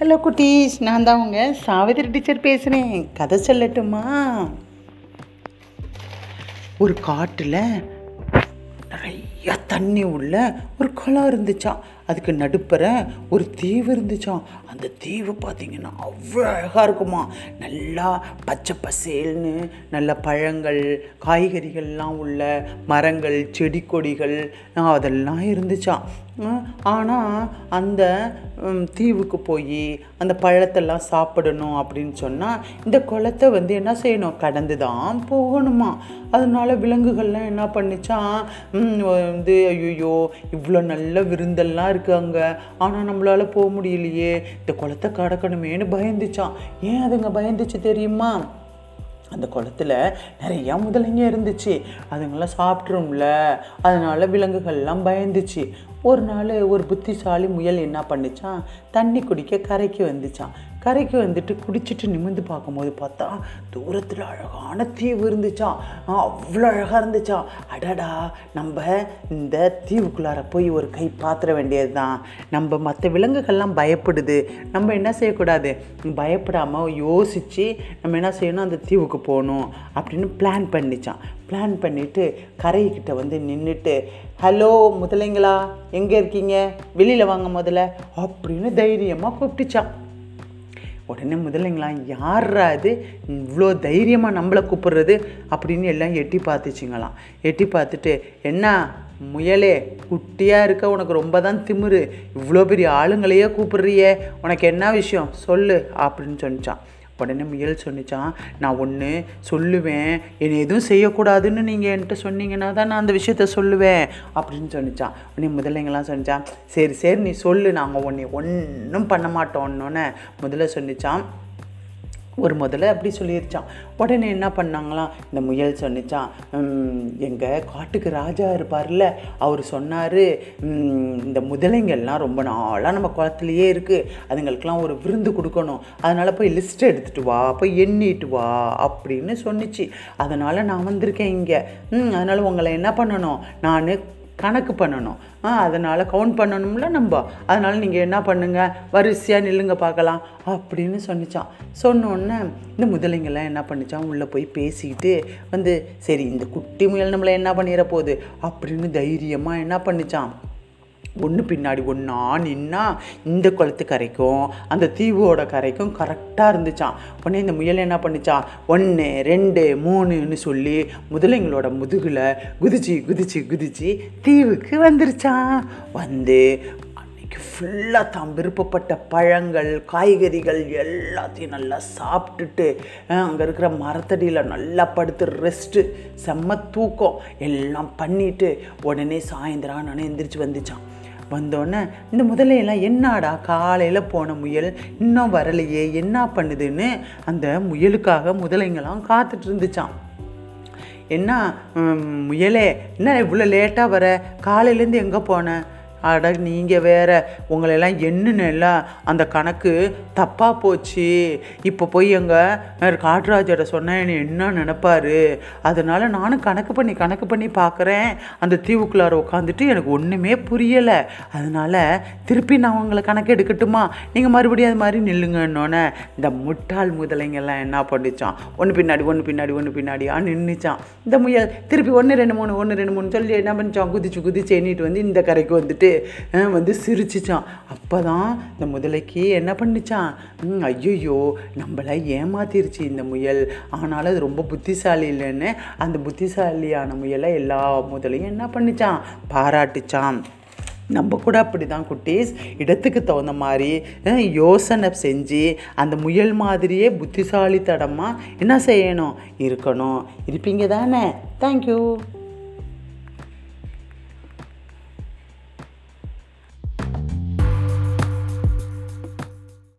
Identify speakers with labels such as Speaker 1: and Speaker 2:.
Speaker 1: Hello குட்டீஸ். நான் தான் உங்க சாவித்திரி டீச்சர் பேசுகிறேன் கதை சொல்லட்டுமா? ஒரு காட்டில் நிறைய தண்ணி உள்ள ஒரு குளம் இருந்துச்சான் அதுக்கு நடுப்புற ஒரு தீவு இருந்துச்சாம். அந்த தீவு பார்த்தீங்கன்னா அவ்வளோ அழகாக இருக்குமா. நல்லா பச்சை பசேல்னு நல்ல பழங்கள் காய்கறிகள்லாம் உள்ள மரங்கள் செடி கொடிகள் அதெல்லாம் இருந்துச்சாம். ஆனால் அந்த தீவுக்கு போய் அந்த பழத்தெல்லாம் சாப்பிடணும் அப்படின்னு சொன்னால் இந்த குளத்தை வந்து என்ன செய்யணும்? கடந்து தான் போகணுமா. அதனால விலங்குகள்லாம் என்ன பண்ணிச்சான் வந்து ஐயோ இவ்வளோ நல்ல விருந்தெல்லாம் இருக்கு அங்கே. ஆனால் நம்மளால போக முடியலையே. இந்த குளத்தை கடக்கணுமேன்னு பயந்துச்சான் ஏன் அதுங்க பயந்துச்சு தெரியுமா? அந்த குளத்துல நிறையா முதலைங்க இருந்துச்சு. அதுங்களாம் சாப்பிட்ரும்ல அதனால விலங்குகள்லாம் பயந்துச்சு. ஒரு நாள் ஒரு புத்திசாலி முயல் என்ன பண்ணுச்சான் தண்ணி குடிக்க கரைக்கு வந்துச்சான் கரைக்கு வந்துட்டு குடிச்சிட்டு நிமிர்ந்து பார்க்கும்போது பார்த்தா தூரத்தில் அழகான தீவு இருந்துச்சா? அவ்வளோ அழகாக இருந்துச்சா? அடடா நம்ம இந்த தீவுக்குள்ளார போய் ஒரு கை பாத்திர வேண்டியது தான் நம்ம மற்ற விலங்குகள்லாம் பயப்படுது. நம்ம என்ன செய்யக்கூடாது? பயப்படாமல் யோசித்து நம்ம என்ன செய்யணும்? அந்த தீவுக்கு போகணும் அப்படின்னு பிளான் பண்ணிச்சான். பிளான் பண்ணிவிட்டு கரைக்கிட்ட வந்து நின்றுட்டு ஹலோ முதலைங்களா எங்கே இருக்கீங்க? வெளியில் வாங்க முதல்ல அப்படின்னு தைரியமாக கூப்பிட்டுச்சான். உடனே முதலைங்களா யாரா அது இவ்வளோ தைரியமாக நம்மளை கூப்பிடுறது? அப்படின்னு எல்லாம் எட்டி பார்த்துச்சிங்களாம். எட்டி பார்த்துட்டு என்ன முயலே குட்டியாக இருக்க உனக்கு ரொம்ப தான் திமிரு. இவ்வளோ பெரிய ஆளுங்களையே கூப்பிடுறியே. உனக்கு என்ன விஷயம்? சொல்லு அப்படின்னு சொன்னிச்சான் உடனே முயல் சொன்னிச்சான். நான் ஒன்று சொல்லுவேன். என்னை எதுவும் செய்யக்கூடாதுன்னு நீங்கள் என்கிட்ட சொன்னீங்கன்னா தான் நான் அந்த விஷயத்த சொல்லுவேன் அப்படின்னு சொன்னிச்சான். உடனே முதலைங்களாம் சொன்னிச்சான். சரி சரி நீ சொல்லு. நாங்கள் உன்னை ஒன்றும் பண்ண மாட்டோன்னொன்னே முதல்ல சொன்னிச்சான். ஒரு முதல்ல அப்படி சொல்லிருச்சான். உடனே என்ன பண்ணாங்களாம்? இந்த முயல் சொன்னிச்சான் எங்கள் காட்டுக்கு ராஜா இருப்பார்ல அவர் சொன்னார் இந்த முதலைங்கள்லாம் ரொம்ப நாளாக நம்ம குளத்துலையே இருக்குது அதுங்களுக்கெல்லாம் ஒரு விருந்து கொடுக்கணும் அதனால் போய் லிஸ்ட் எடுத்துகிட்டு வா போய் எண்ணிட்டு வா அப்படின்னு சொன்னிச்சு. அதனால் நான் வந்திருக்கேன் இங்கே. அதனால் உங்களை என்ன பண்ணணும்? நான் கணக்கு பண்ணணும். ஆ அதனால் கவுண்ட் பண்ணணும்ல நம்ம. அதனால் நீங்கள் என்ன பண்ணுங்கள் வரிசையாக நில்லுங்க பார்க்கலாம். அப்படின்னு சொன்னிச்சான். சொன்னோடனே இந்த முதலைங்கள்லாம் என்ன பண்ணிச்சான்? உள்ளே போய் பேசிக்கிட்டு வந்து சரி இந்த குட்டி முயல் நம்மளை என்ன பண்ணிட போகுது? அப்படின்னு தைரியமாக என்ன பண்ணிச்சான்? ஒன்று பின்னாடி ஒன்றா நின்னா இந்த குளத்து கரைக்கும் அந்த தீவோட கரைக்கும் கரெக்டாக இருந்துச்சான் உடனே இந்த முயல் என்ன பண்ணிச்சான் ஒன்று ரெண்டு மூணுன்னு சொல்லி முதலைங்களோட முதுகில் குதிச்சு குதிச்சு குதிச்சு தீவுக்கு வந்துருச்சான் வந்து அன்னைக்கு ஃபுல்லாக தான் விருப்பப்பட்ட பழங்கள் காய்கறிகள் எல்லாத்தையும் நல்லா சாப்பிட்டுட்டு அங்கே இருக்கிற மரத்தடியில் நல்லா படுத்து ரெஸ்ட்டு செம்ம தூக்கம். எல்லாம் பண்ணிட்டு உடனே சாயந்தரம் நான் எந்திரிச்சு வந்துச்சான் வந்தோடனே இந்த முதலையெல்லாம் என்னடா காலையில் போன முயல்? இன்னும் வரலையே என்ன பண்ணுதுன்னு அந்த முயலுக்காக முதலைங்கெல்லாம் காத்துட்டு இருந்துச்சான் என்ன முயலே என்ன இவ்வளோ லேட்டாக வர? காலையிலேருந்து எங்கே போனேன் அட நீங்கள் வேற. உங்களெல்லாம் எண்ணுனெல்லாம் அந்த கணக்கு தப்பாக போச்சு. இப்போ போய் எங்கள் காட்ராஜரை சொன்னேன் என்னை என்ன நினப்பார்? அதனால் நானும் கணக்கு பண்ணி கணக்கு பண்ணி பார்க்குறேன் அந்த தீவுக்குள்ளார உட்காந்துட்டு எனக்கு ஒன்றுமே புரியலை. அதனால் திருப்பி நான் உங்களை கணக்கு எடுக்கட்டுமா? நீங்கள் மறுபடியும் அது மாதிரி நில்லுங்கன்னொன்னே இந்த முட்டாள் முதலைங்கெல்லாம் என்ன பண்ணிச்சான்? ஒன்று பின்னாடி ஒன்று பின்னாடி ஒன்று பின்னாடியா நின்றுச்சான் இந்த முயல் திருப்பி ஒன்று ரெண்டு மூணு ஒன்று ரெண்டு மூணு சொல்லி என்ன பண்ணிச்சான்? குதிச்சு குதிச்சு எண்ணிட்டு வந்து இந்த கரைக்கு வந்துட்டு வந்து சிரிச்சிச்சான். அப்போ தான் இந்த முதலைக்கு என்ன பண்ணிச்சான்? ம், நம்மளை ஏமாத்திருச்சு இந்த முயல். ஆனாலும் அது ரொம்ப புத்திசாலி இல்லைன்னு அந்த புத்திசாலியான முயலை எல்லா முதலையும் என்ன பண்ணிச்சான்? பாராட்டிச்சான். நம்ம கூட அப்படி தான் குட்டீஸ். இடத்துக்கு தகுந்த மாதிரி யோசனை செஞ்சு அந்த முயல் மாதிரியே புத்திசாலித்தனமாக என்ன செய்யணும்? இருக்கணும். இருப்பீங்க தானே தேங்க்யூ